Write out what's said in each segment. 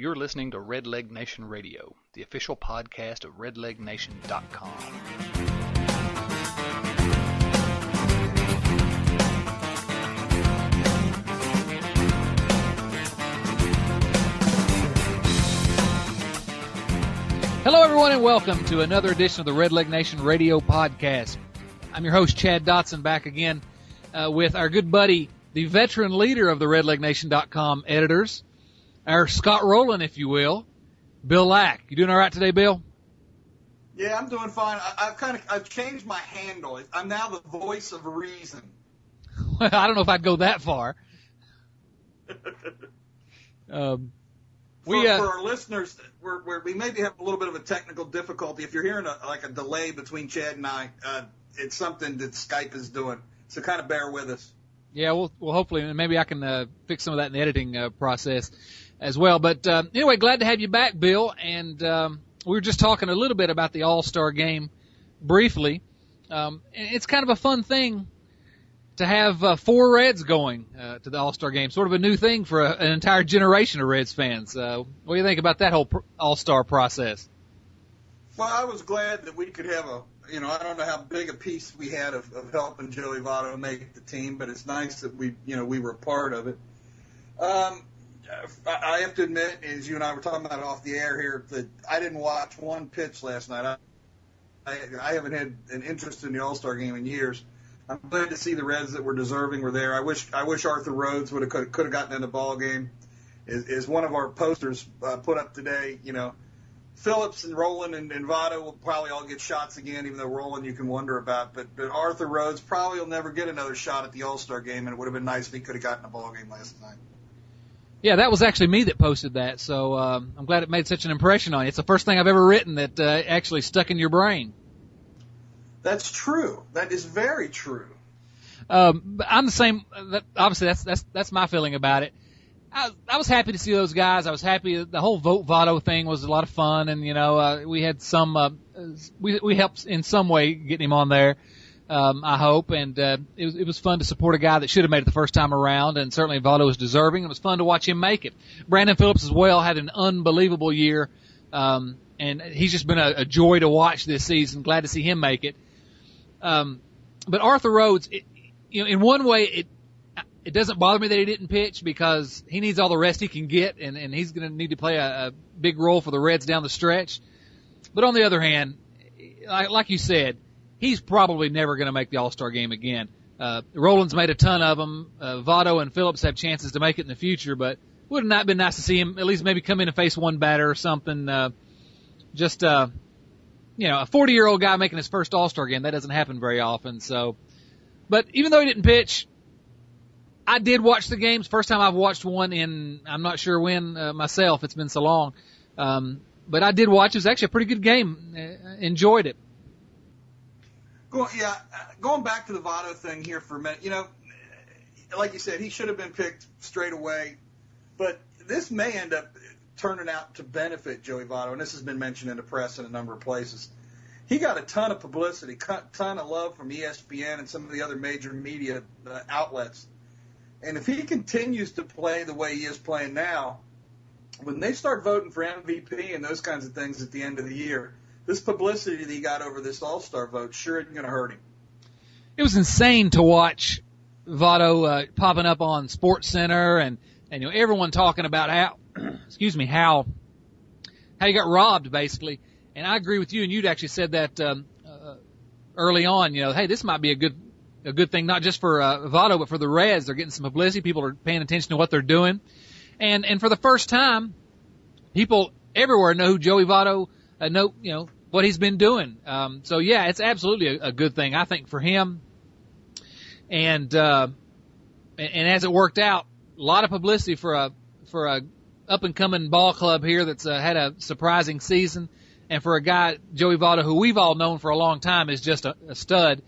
You're listening to Red Leg Nation Radio, the official podcast of redlegnation.com. Hello, everyone, and welcome to another edition of the Red Leg Nation Radio podcast. I'm your host, Chad Dotson, back again uh, with our good buddy, the veteran leader of the redlegnation.com editors, our Scott Rolen, if you will, Bill Lack. You doing all right today, Bill? Yeah, I'm doing fine. I, I've kind of I've changed my handle. I'm now the voice of reason. Well, I don't know if I'd go that far. Um, For, we, uh, for our listeners, we're, we're, we maybe have a little bit of a technical difficulty. If you're hearing a, like a delay between Chad and I, uh, it's something that Skype is doing. So kind of bear with us. Yeah, well, well, hopefully, maybe I can uh, fix some of that in the editing uh, process as well. But uh, anyway, glad to have you back, Bill. And um, we were just talking a little bit about the All Star Game briefly. Um, it's kind of a fun thing to have uh, four Reds going uh, to the All Star Game. Sort of a new thing for a, an entire generation of Reds fans. Uh, what do you think about that whole pr- All Star process? Well, I was glad that we could have a, you know, I don't know how big a piece we had of, of helping Joey Votto make the team, but it's nice that we, you know, we were a part of it. Um, I have to admit, as you and I were talking about off the air here, that I didn't watch one pitch last night. I, I, I haven't had an interest in the All Star game in years. I'm glad to see the Reds that were deserving were there. I wish I wish Arthur Rhodes would have could, could have gotten in the ball game. Is, is one of our posters uh, put up today? You know, Phillips and Rolen and, and Votto will probably all get shots again, even though Rolen you can wonder about. But, but Arthur Rhodes probably will never get another shot at the All Star game, and it would have been nice if he could have gotten a ball game last night. Yeah, that was actually me that posted that, so um, I'm glad it made such an impression on you. It's the first thing I've ever written that uh, actually stuck in your brain. That's true. That is very true. Um, but I'm the same. That, obviously, that's that's that's my feeling about it. I, I was happy to see those guys. I was happy. The whole vote Votto thing was a lot of fun, and you know, uh, we had some. Uh, we we helped in some way getting him on there. Um, I hope, and uh, it was it was fun to support a guy that should have made it the first time around, and certainly Votto was deserving. It was fun to watch him make it. Brandon Phillips as well had an unbelievable year, um, and he's just been a, a joy to watch this season. Glad to see him make it. Um, but Arthur Rhodes, it, you know, in one way, it it doesn't bother me that he didn't pitch because he needs all the rest he can get, and and he's going to need to play a, a big role for the Reds down the stretch. But on the other hand, like, like you said, he's probably never going to make the All Star game again. Uh, Rolen's made a ton of them. Uh, Votto and Phillips have chances to make it in the future, but would have not been nice to see him at least maybe come in and face one batter or something. Uh, just uh, you know, a 40 year old guy making his first All Star game that doesn't happen very often. So, but even though he didn't pitch, I did watch the games. First time I've watched one in I'm not sure when uh, myself. It's been so long. Um, but I did watch. It was actually a pretty good game. Uh, enjoyed it. Go, yeah, uh, going back to the Votto thing here for a minute. You know, like you said, he should have been picked straight away, but this may end up turning out to benefit Joey Votto, and this has been mentioned in the press in a number of places. He got a ton of publicity, ton of love from ESPN and some of the other major media uh, outlets. And if he continues to play the way he is playing now, when they start voting for MVP and those kinds of things at the end of the year, this publicity that he got over this All Star vote sure isn't going to hurt him. It was insane to watch Votto uh, popping up on Sports Center and and you know everyone talking about how excuse me how how he got robbed basically. And I agree with you. And you'd actually said that um, uh, early on. You know, hey, this might be a good a good thing not just for uh, Votto but for the Reds. They're getting some publicity. People are paying attention to what they're doing, and and for the first time, people everywhere know who Joey Votto uh, know you know what he's been doing. Um, so yeah, it's absolutely a, a good thing I think for him. And uh, and, as it worked out, a lot of publicity for a for a up and coming ball club here that's uh, had a surprising season, and for a guy Joey Votto who we've all known for a long time is just a, a stud.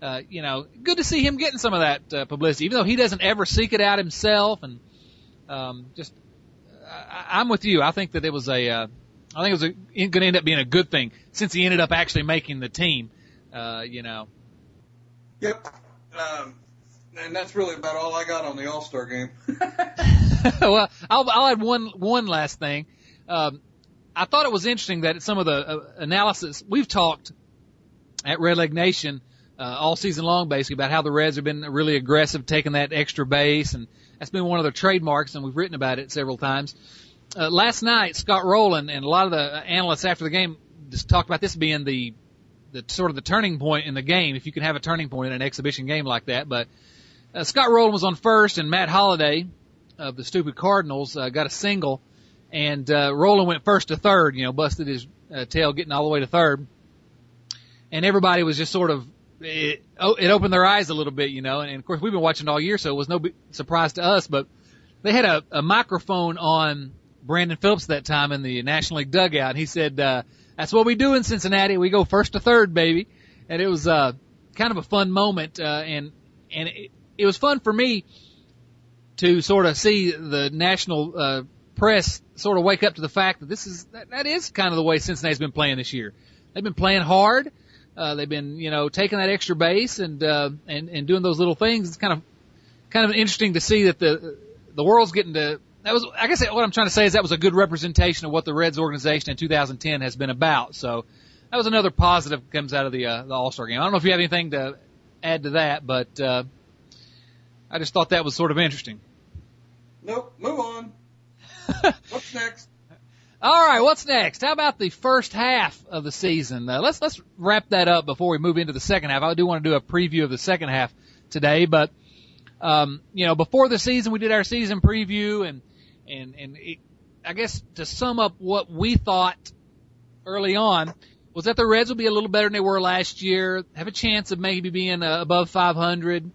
Uh, you know, good to see him getting some of that uh, publicity, even though he doesn't ever seek it out himself. And um, just, I, I'm with you. I think that it was a, uh, I think it was going to end up being a good thing since he ended up actually making the team. Uh, you know. Yep. Um, and that's really about all I got on the All Star game. well, I'll, I'll add one one last thing. Um, I thought it was interesting that some of the uh, analysis we've talked at Red Leg Nation uh, all season long, basically about how the Reds have been really aggressive, taking that extra base, and that's been one of their trademarks, and we've written about it several times. Uh, last night, Scott Rolen and a lot of the analysts after the game just talked about this being the the sort of the turning point in the game, if you can have a turning point in an exhibition game like that. But uh, Scott Rolen was on first, and Matt Holliday of the Stupid Cardinals uh, got a single, and uh, Rolen went first to third. You know, busted his uh, tail getting all the way to third, and everybody was just sort of it, oh, it opened their eyes a little bit, you know. And, and of course, we've been watching all year, so it was no surprise to us. But they had a, a microphone on Brandon Phillips that time in the National League dugout, and he said, uh, "That's what we do in Cincinnati. We go first to third, baby." And it was uh, kind of a fun moment, uh, and and it, it was fun for me to sort of see the national uh, press sort of wake up to the fact that this is that, that is kind of the way Cincinnati's been playing this year. They've been playing hard. Uh, they've been, you know, taking that extra base and uh, and and doing those little things. It's kind of kind of interesting to see that the the world's getting to. That was, I guess, what I'm trying to say is that was a good representation of what the Reds organization in 2010 has been about. So that was another positive that comes out of the uh, the All Star game. I don't know if you have anything to add to that, but uh, I just thought that was sort of interesting. Nope. Move on. What's next? All right, what's next? How about the first half of the season? Uh, let's let's wrap that up before we move into the second half. I do want to do a preview of the second half today, but um, you know, before the season, we did our season preview, and and and it, I guess to sum up what we thought early on was that the Reds will be a little better than they were last year, have a chance of maybe being uh, above 500.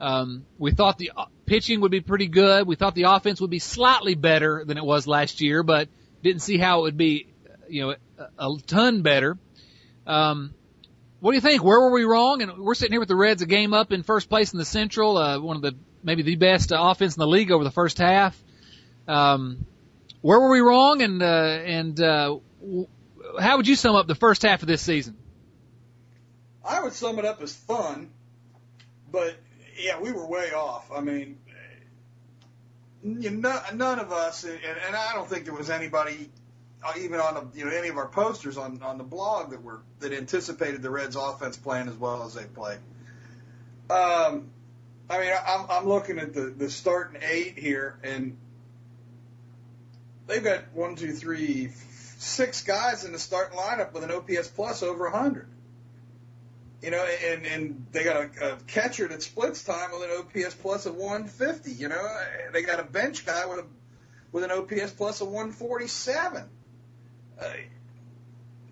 Um, we thought the uh, pitching would be pretty good. We thought the offense would be slightly better than it was last year, but didn't see how it would be, you know, a, a ton better. Um, what do you think? Where were we wrong? And we're sitting here with the Reds, a game up in first place in the Central, uh, one of the maybe the best uh, offense in the league over the first half. Um, where were we wrong? And uh, and uh, how would you sum up the first half of this season? I would sum it up as fun, but yeah, we were way off. I mean, you know, none of us, and, and I don't think there was anybody, uh, even on the, you know any of our posters on on the blog that were that anticipated the Reds' offense playing as well as they play. Um, I mean, I'm I'm looking at the the starting eight here, and they've got one, two, three, six guys in the starting lineup with an OPS plus over 100. You know, and and they got a, a catcher that splits time with an OPS plus of 150. You know, they got a bench guy with a with an OPS plus of 147. Uh,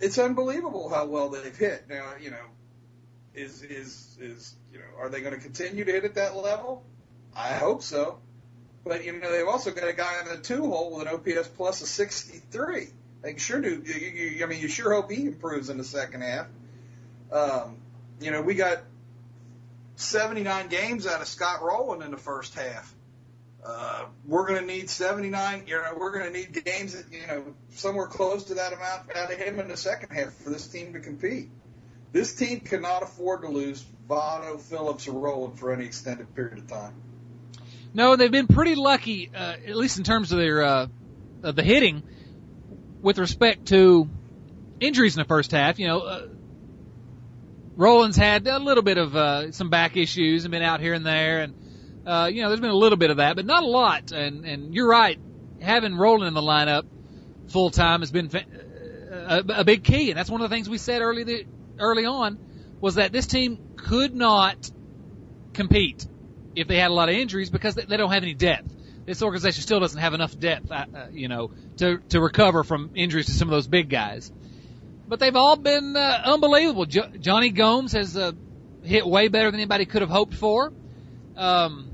it's unbelievable how well they've hit. Now, you know, is is is you know, are they going to continue to hit at that level? I hope so. But you know, they've also got a guy in the two hole with an OPS plus of 63. They sure do. You, you, I mean, you sure hope he improves in the second half. Um, you know, we got 79 games out of Scott Rolen in the first half. Uh, we're going to need 79. You know, we're going to need games that you know somewhere close to that amount out of him in the second half for this team to compete. This team cannot afford to lose Votto, Phillips, or Rolen for any extended period of time. No, they've been pretty lucky, uh, at least in terms of their uh, of the hitting, with respect to injuries in the first half. You know, uh, Rolen's had a little bit of uh, some back issues and been out here and there, and uh, you know, there's been a little bit of that, but not a lot. And and you're right, having Rolen in the lineup full time has been a, a big key, and that's one of the things we said early the, early on was that this team could not compete if they had a lot of injuries because they, they don't have any depth. This organization still doesn't have enough depth, uh, uh, you know, to to recover from injuries to some of those big guys but they've all been uh, unbelievable. Jo- Jonny Gomes has uh, hit way better than anybody could have hoped for. Um,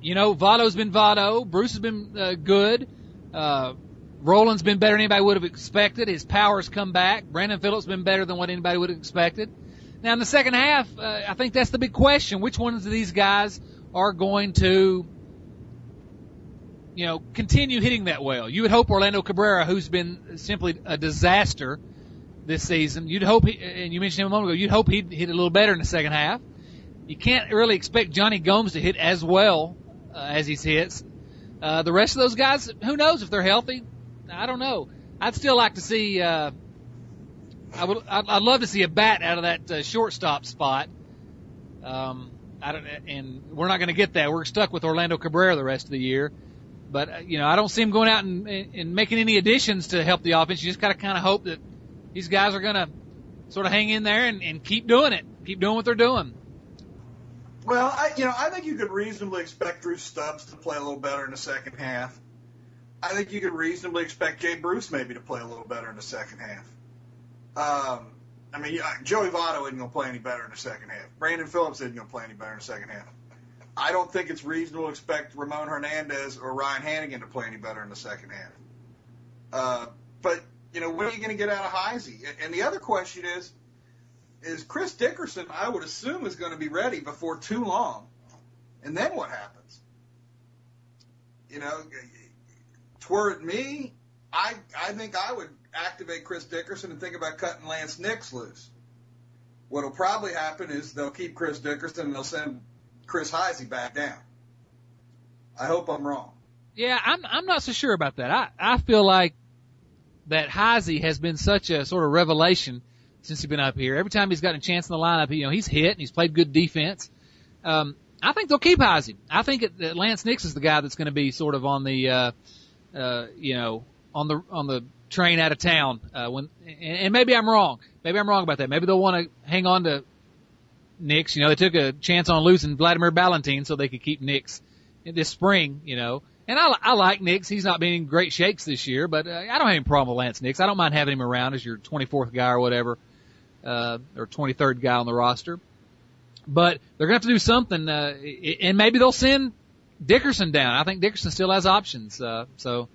you know, Votto's been Votto. Bruce has been uh, good. Uh, Rolen's been better than anybody would have expected. His power's come back. Brandon Phillips been better than what anybody would have expected. Now in the second half, uh, I think that's the big question. Which ones of these guys are going to, you know, continue hitting that well? You would hope Orlando Cabrera, who's been simply a disaster this season, you'd hope, he, and you mentioned him a moment ago, you'd hope he'd hit a little better in the second half. You can't really expect Jonny Gomes to hit as well uh, as he's hits. Uh, the rest of those guys, who knows if they're healthy? I don't know. I'd still like to see. Uh, I would. I'd, I'd love to see a bat out of that uh, shortstop spot. Um, I don't, and we're not going to get that. We're stuck with Orlando Cabrera the rest of the year. But uh, you know, I don't see him going out and, and making any additions to help the offense. You just got to kind of hope that these guys are going to sort of hang in there and, and keep doing it, keep doing what they're doing. Well, I, you know, I think you could reasonably expect Drew Stubbs to play a little better in the second half. I think you could reasonably expect Jay Bruce maybe to play a little better in the second half. Um, I mean, Joey Votto isn't going to play any better in the second half. Brandon Phillips isn't going to play any better in the second half. I don't think it's reasonable to expect Ramon Hernandez or Ryan Hanigan to play any better in the second half. Uh, but you know, when are you going to get out of Heisey? And the other question is, is Chris Dickerson? I would assume is going to be ready before too long, and then what happens? You know, were it me, I I think I would activate Chris Dickerson and think about cutting Laynce Nix loose. What'll probably happen is they'll keep Chris Dickerson and they'll send Chris Heisey back down. I hope I'm wrong. Yeah, I'm I'm not so sure about that. I I feel like that Heisey has been such a sort of revelation since he's been up here. Every time he's gotten a chance in the lineup, you know, he's hit and he's played good defense. Um, I think they'll keep Heisey. I think it, that Laynce Nix is the guy that's going to be sort of on the, uh, uh, you know, on the on the train out of town. Uh, when and, and maybe I'm wrong. Maybe I'm wrong about that. Maybe they'll want to hang on to Nix. You know, they took a chance on losing Vladimir Balentien so they could keep Nix this spring. You know, and I, I like Nix. He's not been in great shakes this year, but uh, I don't have any problem with Laynce Nix. I don't mind having him around as your 24th guy or whatever, uh, or 23rd guy on the roster. But they're gonna have to do something, uh, and maybe they'll send Dickerson down. I think Dickerson still has options. Uh, so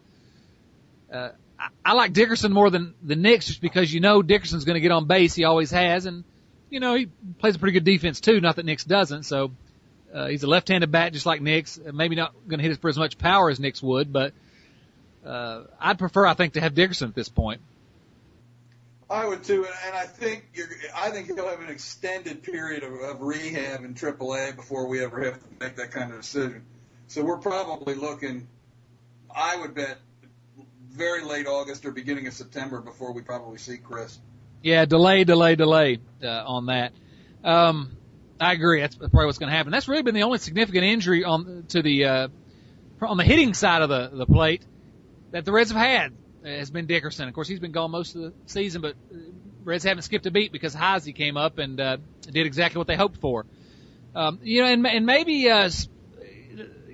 uh, I, like Dickerson more than the Nix just because you know Dickerson's going to get on base. He always has, and you know he plays a pretty good defense too. Not that Nix doesn't. So uh, he's a left-handed bat just like Nix. Maybe not going to hit it for as much power as Nix would, but uh, I'd prefer, I think, to have Dickerson at this point. I would too, and I think you're, I think he'll have an extended period of, of rehab in AAA before we ever have to make that kind of decision. So we're probably looking, I would bet, very late August or beginning of September before we probably see Chris. Yeah, delay, delay, delay uh, on that. Um, I agree. That's probably what's going to happen. That's really been the only significant injury on to the uh, on the hitting side of the the plate that the Reds have had has been Dickerson. Of course, he's been gone most of the season, but Reds haven't skipped a beat because Heisey came up and uh, did exactly what they hoped for. Um, you know, and, and maybe uh,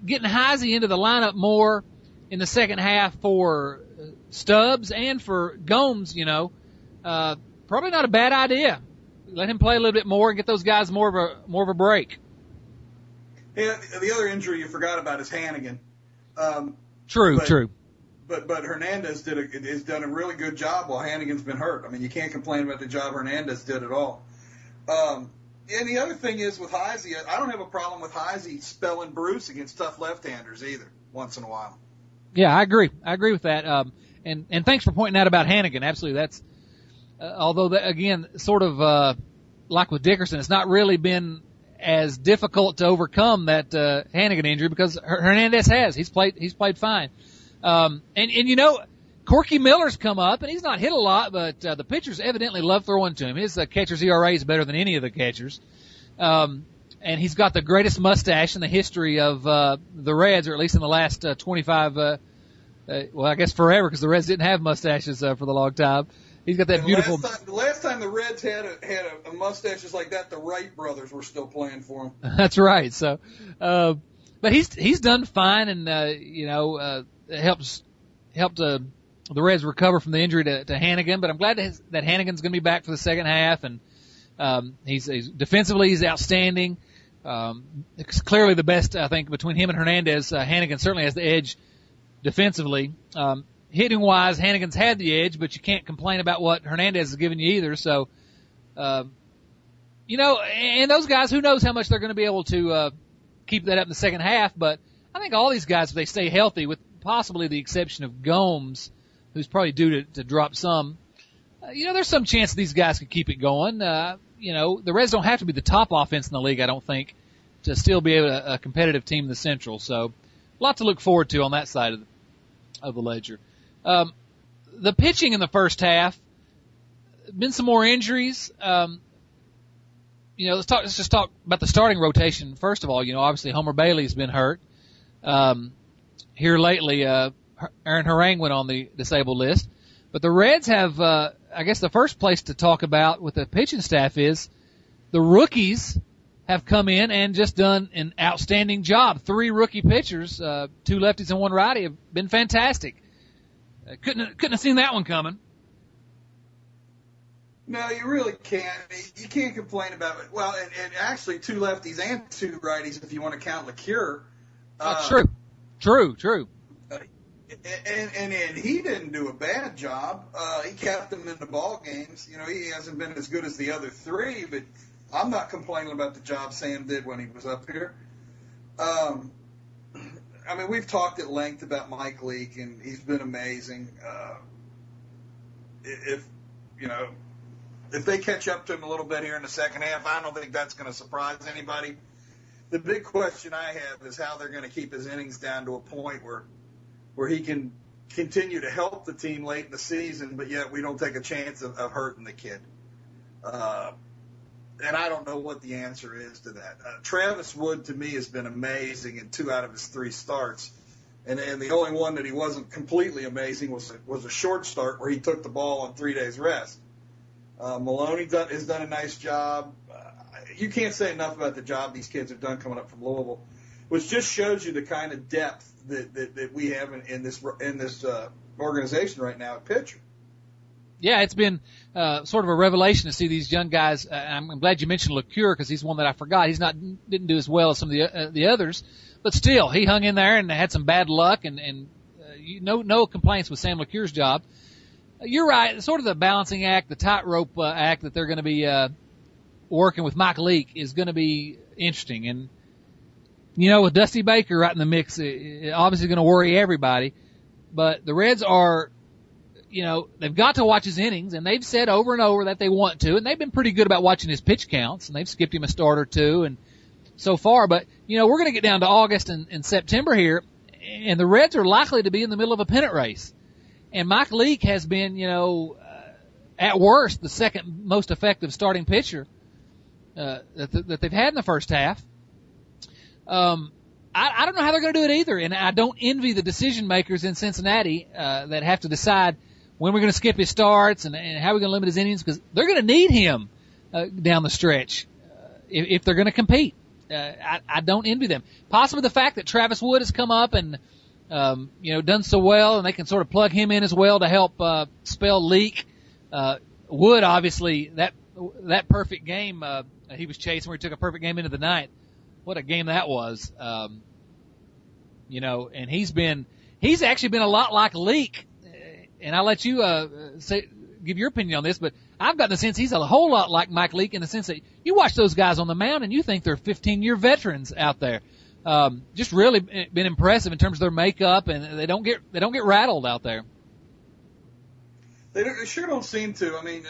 getting Heisey into the lineup more in the second half for Stubbs and for Gomes, you know, uh, probably not a bad idea let him play a little bit more and get those guys more of a more of a break. Yeah, the other injury you forgot about is Hanigan. Um, true, but, true. But but Hernandez did a, has done a really good job while Hanigan's been hurt. I mean, you can't complain about the job Hernandez did at all. Um, and the other thing is with Heisey, I don't have a problem with Heisey spelling Bruce against tough left-handers either. Once in a while. Yeah, I agree. I agree with that. Um, and and thanks for pointing out about Hanigan. Absolutely, that's uh, although that, again, sort of uh, like with Dickerson, it's not really been as difficult to overcome that uh, Hanigan injury because Hernandez has. He's played. He's played fine. Um, and and you know, Corky Miller's come up and he's not hit a lot, but uh, the pitchers evidently love throwing to him. His uh, catcher's ERA is better than any of the catchers. Um, and he's got the greatest mustache in the history of uh, the Reds, or at least in the last uh, 25. Uh, uh, well, I guess forever because the Reds didn't have mustaches uh, for the long time. He's got that and beautiful. Last time, the last time the Reds had a, had a, a mustaches like that, the Wright brothers were still playing for him. That's right. So, uh, but he's he's done fine, and uh, you know uh, helps helped uh, the Reds recover from the injury to, to Hanigan. But I'm glad that, that Hanigan's going to be back for the second half, and um, he's, he's defensively he's outstanding. Um, it's clearly the best I think between him and Hernandez. Uh, Hanigan certainly has the edge defensively. Um, hitting wise, Hanigan's had the edge, but you can't complain about what Hernandez has given you either. So, uh, you know, and those guys, who knows how much they're going to be able to uh, keep that up in the second half. But I think all these guys, if they stay healthy, with possibly the exception of Gomes, who's probably due to, to drop some, uh, you know, there's some chance these guys could keep it going. Uh, you know, the Reds don't have to be the top offense in the league, I don't think, to still be a, a competitive team in the Central. So, a lot to look forward to on that side of the, of the ledger. Um, the pitching in the first half, been some more injuries. Um, you know, let's talk. Let's just talk about the starting rotation first of all. You know, obviously Homer Bailey's been hurt. Um, here lately, uh, Aaron Harang went on the disabled list, but the Reds have. Uh, I guess the first place to talk about with the pitching staff is the rookies have come in and just done an outstanding job. Three rookie pitchers, uh, two lefties and one righty, have been fantastic. Uh, couldn't couldn't have seen that one coming. No, you really can't. You can't complain about it. Well, and, and actually, two lefties and two righties, if you want to count LeCure. Uh, uh, true, true, true. And, and and he didn't do a bad job. Uh, he kept them in the ball games. You know, he hasn't been as good as the other three, but I'm not complaining about the job Sam did when he was up here. Um, I mean, we've talked at length about Mike Leake, and he's been amazing. Uh, if you know, if they catch up to him a little bit here in the second half, I don't think that's going to surprise anybody. The big question I have is how they're going to keep his innings down to a point where where he can continue to help the team late in the season, but yet we don't take a chance of, of hurting the kid. Uh, and I don't know what the answer is to that. Uh, Travis Wood to me has been amazing in two out of his three starts, and and the only one that he wasn't completely amazing was a, was a short start where he took the ball on three days rest. Uh, Maloney done, has done a nice job. Uh, you can't say enough about the job these kids have done coming up from Louisville, which just shows you the kind of depth that that, that we have in, in this in this uh, organization right now at pitcher yeah, it's been uh, sort of a revelation to see these young guys. Uh, I'm, glad you mentioned LeCure because he's one that I forgot. He's not didn't do as well as some of the uh, the others, but still he hung in there and had some bad luck and and uh, you, no no complaints with Sam LeCure's job. You're right. Sort of the balancing act, the tightrope uh, act that they're going to be uh, working with Mike Leake is going to be interesting. And you know, with Dusty Baker right in the mix, it, it obviously going to worry everybody. But the Reds are you know, they've got to watch his innings, and they've said over and over that they want to, and they've been pretty good about watching his pitch counts, and they've skipped him a start or two, and so far. But you know, we're going to get down to August and, and September here, and the Reds are likely to be in the middle of a pennant race. And Mike Leake has been, you know, uh, at worst, the second most effective starting pitcher uh, that, that they've had in the first half. Um, I, I don't know how they're going to do it either, and I don't envy the decision makers in Cincinnati uh, that have to decide when we're going to skip his starts and, and how we're going to limit his innings because they're going to need him uh, down the stretch uh, if, if they're going to compete. Uh, I, I don't envy them. Possibly the fact that Travis Wood has come up and um, you know done so well, and they can sort of plug him in as well to help uh, spell Leake. Uh, Wood obviously that that perfect game uh, he was chasing where he took a perfect game into the night. What a game that was. Um, you know, and he's been he's actually been a lot like Leake and I'll let you uh, say give your opinion on this, but I've gotten the sense he's a whole lot like Mike Leake in the sense that you watch those guys on the mound and you think they're 15 year veterans out there. Um, just really been impressive in terms of their makeup, and they don't get they don't get rattled out there. They, they sure don't seem to. I mean,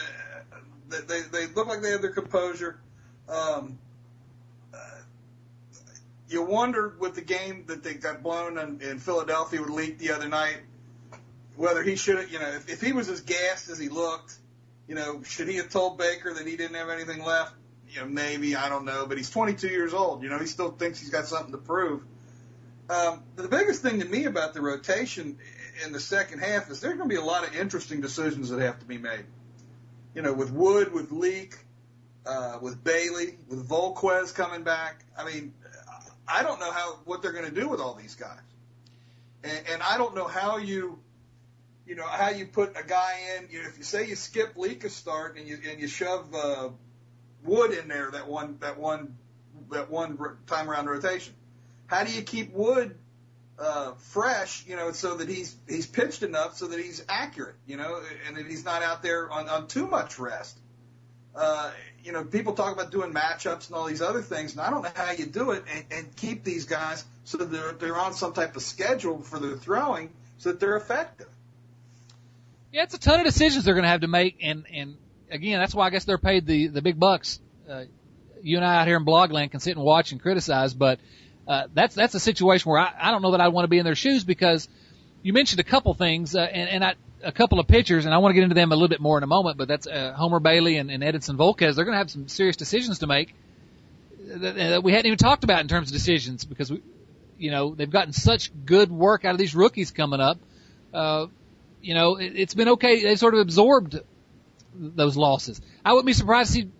uh, they they look like they have their composure. Um, you wondered with the game that they got blown in, in Philadelphia with Leake the other night whether he should have, you know, if, if he was as gassed as he looked, you know, should he have told Baker that he didn't have anything left? You know, maybe I don't know, but he's 22 years old. You know, he still thinks he's got something to prove. Um, the biggest thing to me about the rotation in the second half is there's going to be a lot of interesting decisions that have to be made. You know, with Wood, with Leake, uh, with Bailey, with Volquez coming back. I mean, I don't know how what they're going to do with all these guys, and, and I don't know how you you know how you put a guy in. You know, if you say you skip Leake a start and you and you shove uh, Wood in there that one that one that one time around rotation, how do you keep Wood uh, fresh, you know, so that he's he's pitched enough so that he's accurate, you know, and that he's not out there on, on too much rest. Uh, you know, people talk about doing matchups and all these other things, and I don't know how you do it and, and keep these guys so that they're, they're on some type of schedule for their throwing so that they're effective. Yeah, it's a ton of decisions they're going to have to make, and and again, that's why I guess they're paid the the big bucks. Uh, you and I out here in Blogland can sit and watch and criticize, but uh, that's that's a situation where I, I don't know that I want to be in their shoes because you mentioned a couple things uh, and, and I, a couple of pitchers, and I want to get into them a little bit more in a moment. But that's uh, Homer Bailey and, and Edinson Volquez. They're going to have some serious decisions to make that, that we hadn't even talked about in terms of decisions because we, you know, they've gotten such good work out of these rookies coming up. Uh, you know, it, it's been okay. They sort of absorbed those losses. I wouldn't be surprised to see,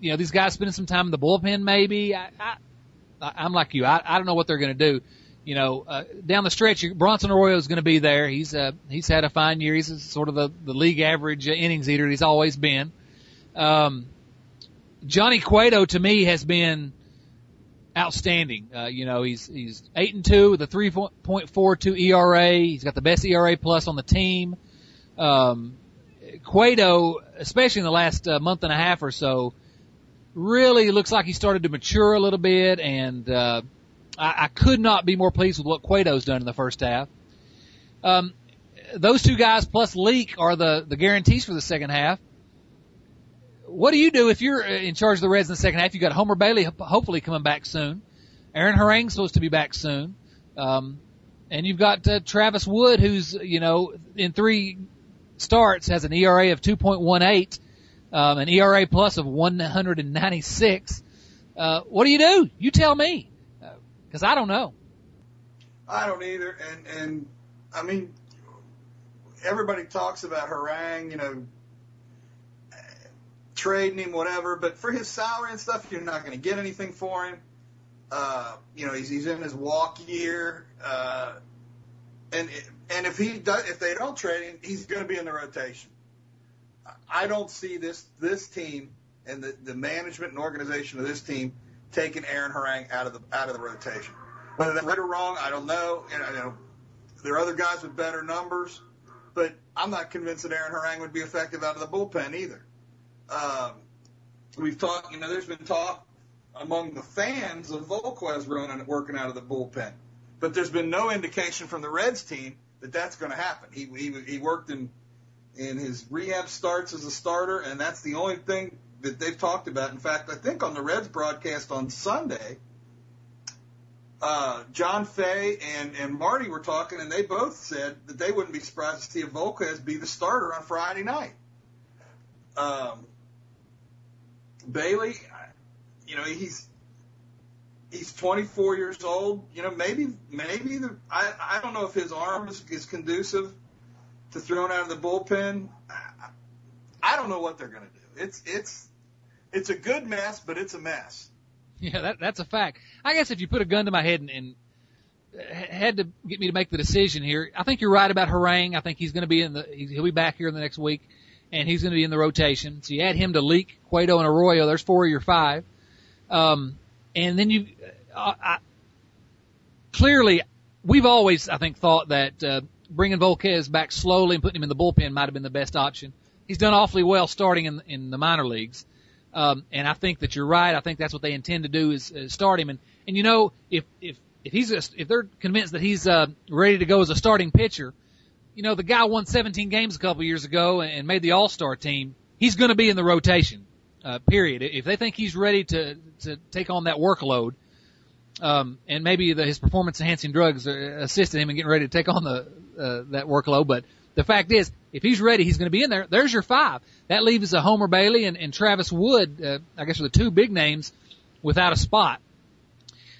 you know, these guys spending some time in the bullpen. Maybe I, I I'm like you. I, I don't know what they're going to do. You know, uh, down the stretch, Bronson Arroyo is going to be there. He's uh, he's had a fine year. He's sort of the, the league average innings eater. He's always been. Um, Johnny Cueto to me has been outstanding. Uh, you know, he's he's eight and two with a three point four two ERA. He's got the best ERA plus on the team. Um, Cueto, especially in the last uh, month and a half or so, really looks like he started to mature a little bit, and uh, I, I could not be more pleased with what Cueto's done in the first half. Um, those two guys plus Leake are the the guarantees for the second half. What do you do if you're in charge of the Reds in the second half? You got Homer Bailey hopefully coming back soon. Aaron Harang's supposed to be back soon. Um, and you've got uh, Travis Wood, who's you know in three starts has an ERA of 2.18 um, an ERA plus of 196. Uh, what do you do? You tell me, because I don't know. I don't either, and and I mean, everybody talks about Harang, you know, trading him, whatever. But for his salary and stuff, you're not going to get anything for him. Uh, you know, he's he's in his walk year, uh, and and if he does, if they don't trade him, he's going to be in the rotation. I don't see this this team and the, the management and organization of this team taking Aaron Harang out of the out of the rotation. Whether that's right or wrong, I don't know. You know, know there are other guys with better numbers, but I'm not convinced that Aaron Harang would be effective out of the bullpen either. Um, we've talked, you know, there's been talk among the fans of Volquez running working out of the bullpen, but there's been no indication from the Reds team that that's going to happen. He, he he worked in in his rehab starts as a starter, and that's the only thing that they've talked about. In fact, I think on the Reds broadcast on Sunday, uh, John Fay and, and Marty were talking, and they both said that they wouldn't be surprised to see Volquez be the starter on Friday night. Um, Bailey, you know, he's he's 24 years old. You know, maybe maybe the I I don't know if his arm is, is conducive to throwing out of the bullpen. I don't know what they're going to do. It's it's it's a good mess, but it's a mess. Yeah, that that's a fact. I guess if you put a gun to my head and, and had to get me to make the decision here, I think you're right about Harang. I think he's going to be in the he'll be back here in the next week, and he's going to be in the rotation. So you add him to Leake, Cueto, and Arroyo. There's four of your five. Um, and then you uh, I, clearly we've always I think thought that uh, bringing Volquez back slowly and putting him in the bullpen might have been the best option. He's done awfully well starting in in the minor leagues, um, and I think that you're right. I think that's what they intend to do is, is start him. And and you know if if if he's a, if they're convinced that he's uh, ready to go as a starting pitcher, you know the guy won 17 games a couple years ago and made the All Star team. He's going to be in the rotation. Uh, period. If they think he's ready to to take on that workload, um, and maybe the, his performance enhancing drugs assisted him in getting ready to take on the uh, that workload. But the fact is, if he's ready, he's going to be in there. There's your five. That leaves a Homer Bailey and, and Travis Wood. Uh, I guess are the two big names without a spot.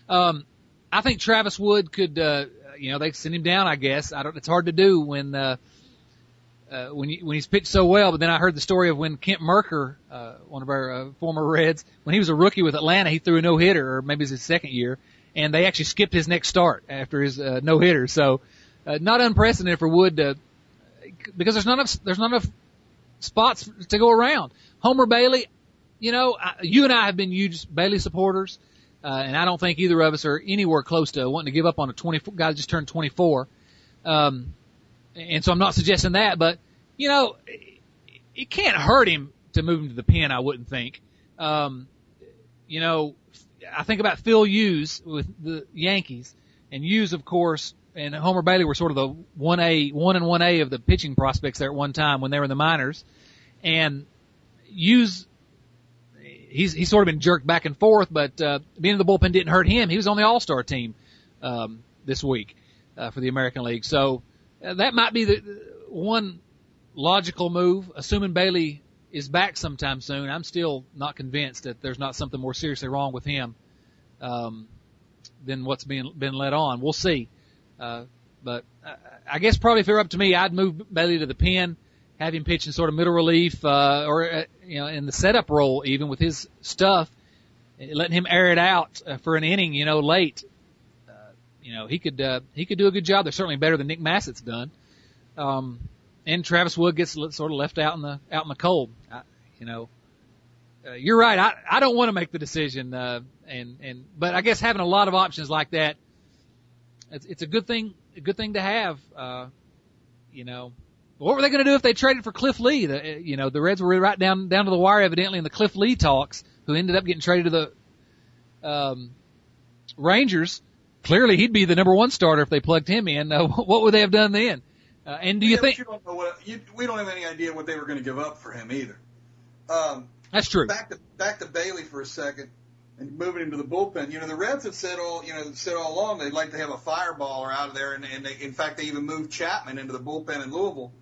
Um, I think Travis Wood could, uh, you know, they send him down. I guess I don't. It's hard to do when uh, uh, when you, when he's pitched so well. But then I heard the story of when Kent Mercker, uh, one of our uh, former Reds, when he was a rookie with Atlanta, he threw a no hitter, or maybe it was his second year, and they actually skipped his next start after his uh, no hitter. So uh, not unprecedented for Wood to, because there's not enough there's not enough spots to go around. Homer Bailey, you know, I, you and I have been huge Bailey supporters. uh, and I don't think either of us are anywhere close to wanting to give up on a 24 guy just turned 24. Um, and so I'm not suggesting that, but you know, it, it can't hurt him to move him to the pen. I wouldn't think. Um, you know, I think about Phil Hughes with the Yankees, and Hughes, of course, and Homer Bailey were sort of the one A, one and one A of the pitching prospects there at one time when they were in the minors, and Hughes. He's he's sort of been jerked back and forth, but uh, being in the bullpen didn't hurt him. He was on the All Star team um, this week uh, for the American League, so uh, that might be the one logical move. Assuming Bailey is back sometime soon, I'm still not convinced that there's not something more seriously wrong with him um, than what's being been let on. We'll see. Uh, but I, I guess probably if it were up to me, I'd move Bailey to the pen, have him pitch in sort of middle relief, uh, or uh, you know, in the setup role even with his stuff, letting him air it out uh, for an inning, you know, late. Uh, you know, he could uh, he could do a good job. They're certainly better than Nick Masset's done. Um, and Travis Wood gets sort of left out in the out in the cold. I, you know, uh, you're right. I I don't want to make the decision, uh, and and but I guess having a lot of options like that it's, it's a good thing, a good thing to have. Uh, you know, what were they going to do if they traded for Cliff Lee? The, uh, you know, the Reds were right down down to the wire, evidently, in the Cliff Lee talks, who ended up getting traded to the um, Rangers. Clearly, he'd be the number one starter if they plugged him in. Uh, what would they have done then? Uh, and do you yeah, think you don't know what, you, we don't have any idea what they were going to give up for him either? Um, that's true? Back to back to Bailey for a second and moving into the bullpen. You know, the Reds have said all you know said all along they'd like to have a fireballer out of there, and, and they, in fact they even moved Chapman into the bullpen in Louisville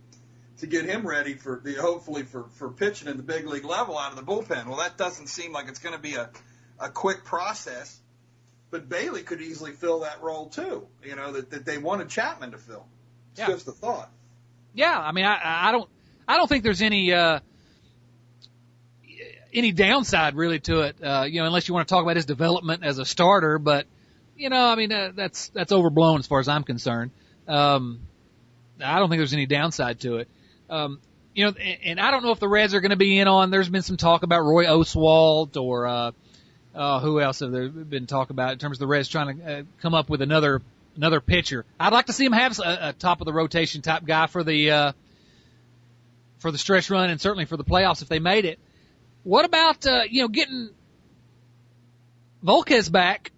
to get him ready for the hopefully for for pitching at the big league level out of the bullpen. Well, that doesn't seem like it's going to be a a quick process, but Bailey could easily fill that role too. You know that that they wanted Chapman to fill. It's Yeah. just a thought. Yeah, I mean, I, I don't, I don't think there's any, uh, any downside really to it, uh, you know, unless you want to talk about his development as a starter, but, you know, I mean, uh, that's, that's overblown as far as I'm concerned. Um, I don't think there's any downside to it. Um, you know, and, and I don't know if the Reds are going to be in on, there's been some talk about Roy Oswalt or, uh, uh, who else have there been talk about in terms of the Reds trying to uh, come up with another another pitcher? I'd like to see him have a, a top of the rotation type guy for the uh, for the stretch run and certainly for the playoffs if they made it. What about uh, you know getting Volquez back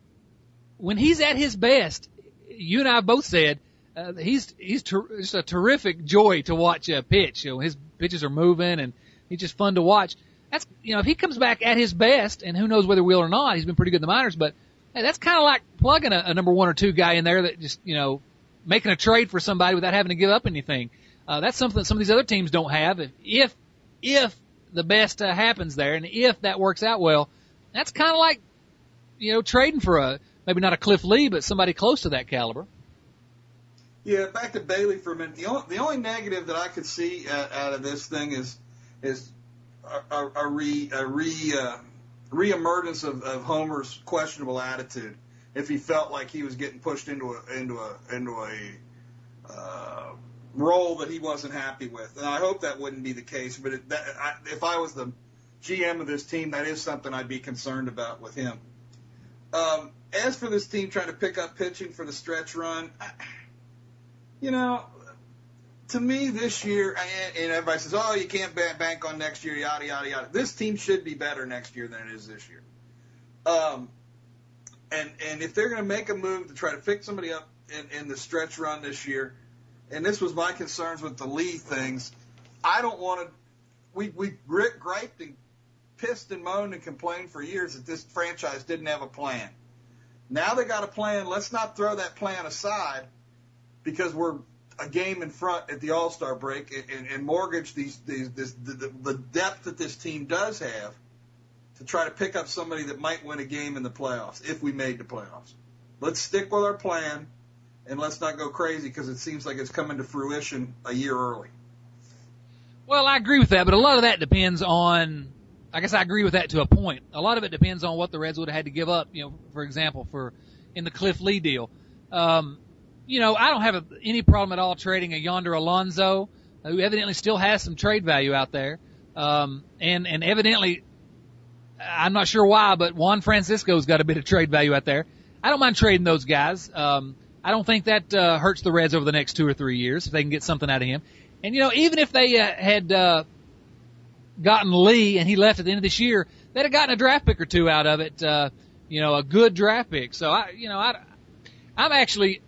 when he's at his best? You and I both said uh, he's he's ter- just a terrific joy to watch uh, pitch. You know, his pitches are moving and he's just fun to watch. That's you know if he comes back at his best, and who knows whether he will or not. He's been pretty good in the minors, but hey, that's kind of like plugging a, a number one or two guy in there that just you know making a trade for somebody without having to give up anything. Uh, that's something that some of these other teams don't have. If, if the best uh, happens there, and if that works out well, that's kind of like you know trading for a maybe not a Cliff Lee, but somebody close to that caliber. Yeah, back to Bailey for a minute. The only, the only negative that I could see out, out of this thing is is a, a, a re a re uh, reemergence of, of Homer's questionable attitude. If he felt like he was getting pushed into a into a into a uh, role that he wasn't happy with, and I hope that wouldn't be the case. But it, that, I, if I was the GM of this team, that is something I'd be concerned about with him. Um, as for this team trying to pick up pitching for the stretch run, you know, to me this year, and and everybody says, "Oh, you can't bank on next year," yada yada yada. This team should be better next year than it is this year. Um, and and if they're going to make a move to try to pick somebody up in, in the stretch run this year, and this was my concerns with the Lee things, I don't want to. We we gri- griped and pissed and moaned and complained for years that this franchise didn't have a plan. Now they got a plan. Let's not throw that plan aside because we're a game in front at the All Star break and, and, and mortgage these, these this, the, the depth that this team does have to try to pick up somebody that might win a game in the playoffs if we made the playoffs. Let's stick with our plan and let's not go crazy because it seems like it's coming to fruition a year early. Well, I agree with that, but a lot of that depends on. I guess I agree with that to a point. A lot of it depends on what the Reds would have had to give up. You know, for example, for in the Cliff Lee deal. Um, you know, I don't have a, any problem at all trading a Yonder Alonso, who evidently still has some trade value out there, um, and and evidently I'm not sure why, but Juan Francisco's got a bit of trade value out there. I don't mind trading those guys. Um, I don't think that uh, hurts the Reds over the next two or three years if they can get something out of him. And you know, even if they uh, had uh, gotten Lee and he left at the end of this year, they'd have gotten a draft pick or two out of it. Uh, you know, a good draft pick. So I, you know, I, I'm actually.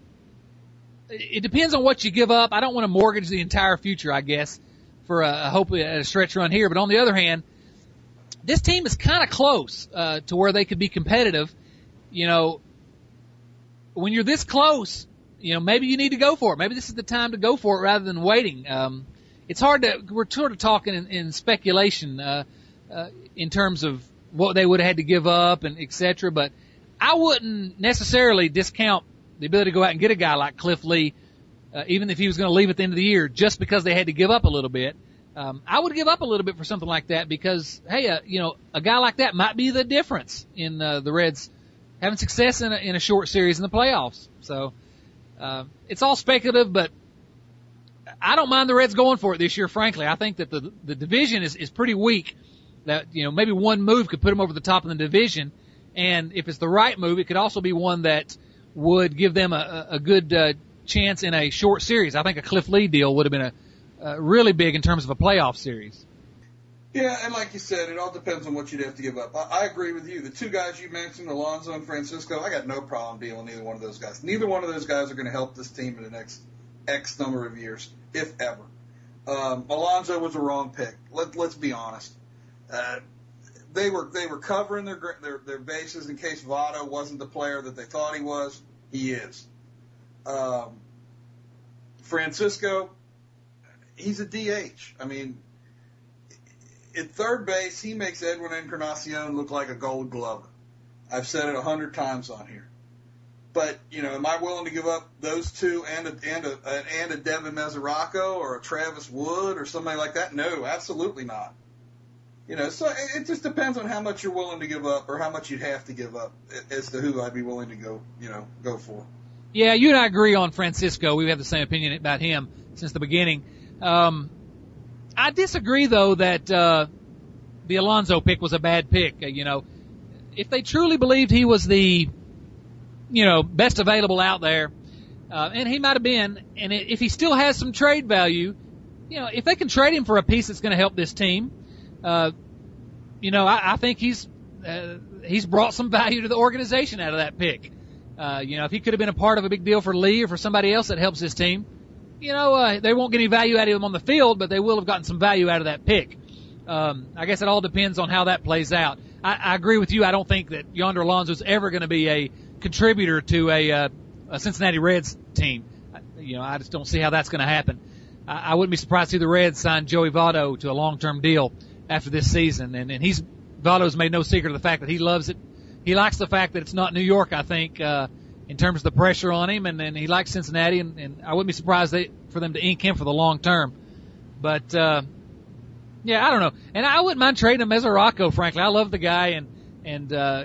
It depends on what you give up. I don't want to mortgage the entire future, I guess, for a, hopefully a stretch run here. But on the other hand, this team is kind of close uh, to where they could be competitive. You know, when you're this close, you know, maybe you need to go for it. Maybe this is the time to go for it rather than waiting. Um, it's hard to, we're sort of talking in, in speculation, uh, uh, in terms of what they would have had to give up and et cetera, but I wouldn't necessarily discount the ability to go out and get a guy like Cliff Lee, uh, even if he was going to leave at the end of the year, just because they had to give up a little bit. Um, I would give up a little bit for something like that because, hey, uh, you know, a guy like that might be the difference in uh, the Reds having success in a, in a short series in the playoffs. So uh, it's all speculative, but I don't mind the Reds going for it this year. Frankly, I think that the the division is is pretty weak. That you know maybe one move could put them over the top of the division, and if it's the right move, it could also be one that would give them a, a good uh, chance in a short series. I think a Cliff Lee deal would have been a uh, really big in terms of a playoff series. Yeah, and like you said, it all depends on what you'd have to give up. I, I agree with you. The two guys you mentioned, Alonso and Francisco, I got no problem dealing either one of those guys. Neither one of those guys are going to help this team in the next X number of years, if ever. Um, Alonso was a wrong pick. Let, let's be honest. Uh, they were they were covering their, their their bases in case Votto wasn't the player that they thought he was. He is. Um, Francisco, he's a DH. I mean, at third base, he makes Edwin Encarnacion look like a gold glover. I've said it a hundred times on here. But, you know, am I willing to give up those two and a, and a, and a Devin Mesoraco or a Travis Wood or somebody like that? No, absolutely not. You know, so it just depends on how much you're willing to give up or how much you'd have to give up as to who I'd be willing to go, you know, go for. Yeah, you and I agree on Francisco. We have the same opinion about him since the beginning. Um, I disagree though that uh, the Alonso pick was a bad pick. Uh, you know, if they truly believed he was the, you know, best available out there, uh, and he might have been, and if he still has some trade value, you know, if they can trade him for a piece that's going to help this team, uh, you know, I, I think he's uh, he's brought some value to the organization out of that pick. Uh, you know, if he could have been a part of a big deal for Lee or for somebody else that helps this team, you know, uh, they won't get any value out of him on the field, but they will have gotten some value out of that pick. Um, I guess it all depends on how that plays out. I, I agree with you. I don't think that Yonder Alonso is ever going to be a contributor to a, uh, a Cincinnati Reds team. You know, I just don't see how that's going to happen. I, I wouldn't be surprised to see the Reds sign Joey Votto to a long-term deal after this season, and, and he's Votto's made no secret of the fact that he loves it. He likes the fact that it's not New York. I think. Uh, in terms of the pressure on him, and, and he likes Cincinnati, and, and I wouldn't be surprised they, for them to ink him for the long term. But uh, yeah, I don't know, and I wouldn't mind trading him Mesoraco. Frankly, I love the guy, and and uh,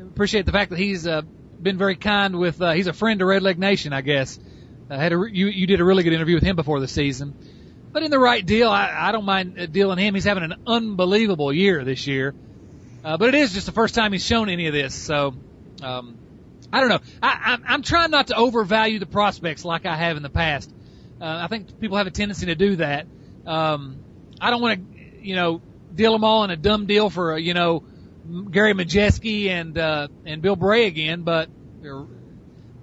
appreciate the fact that he's uh, been very kind with. Uh, he's a friend to Red Leg Nation, I guess. I had a, you you did a really good interview with him before the season, but in the right deal, I, I don't mind uh, dealing him. He's having an unbelievable year this year, uh, but it is just the first time he's shown any of this, so. Um, I don't know. I, I'm, I'm trying not to overvalue the prospects like I have in the past. Uh, I think people have a tendency to do that. Um, I don't want to, you know, deal them all in a dumb deal for, uh, you know, Gary Majewski and uh, and Bill Bray again, but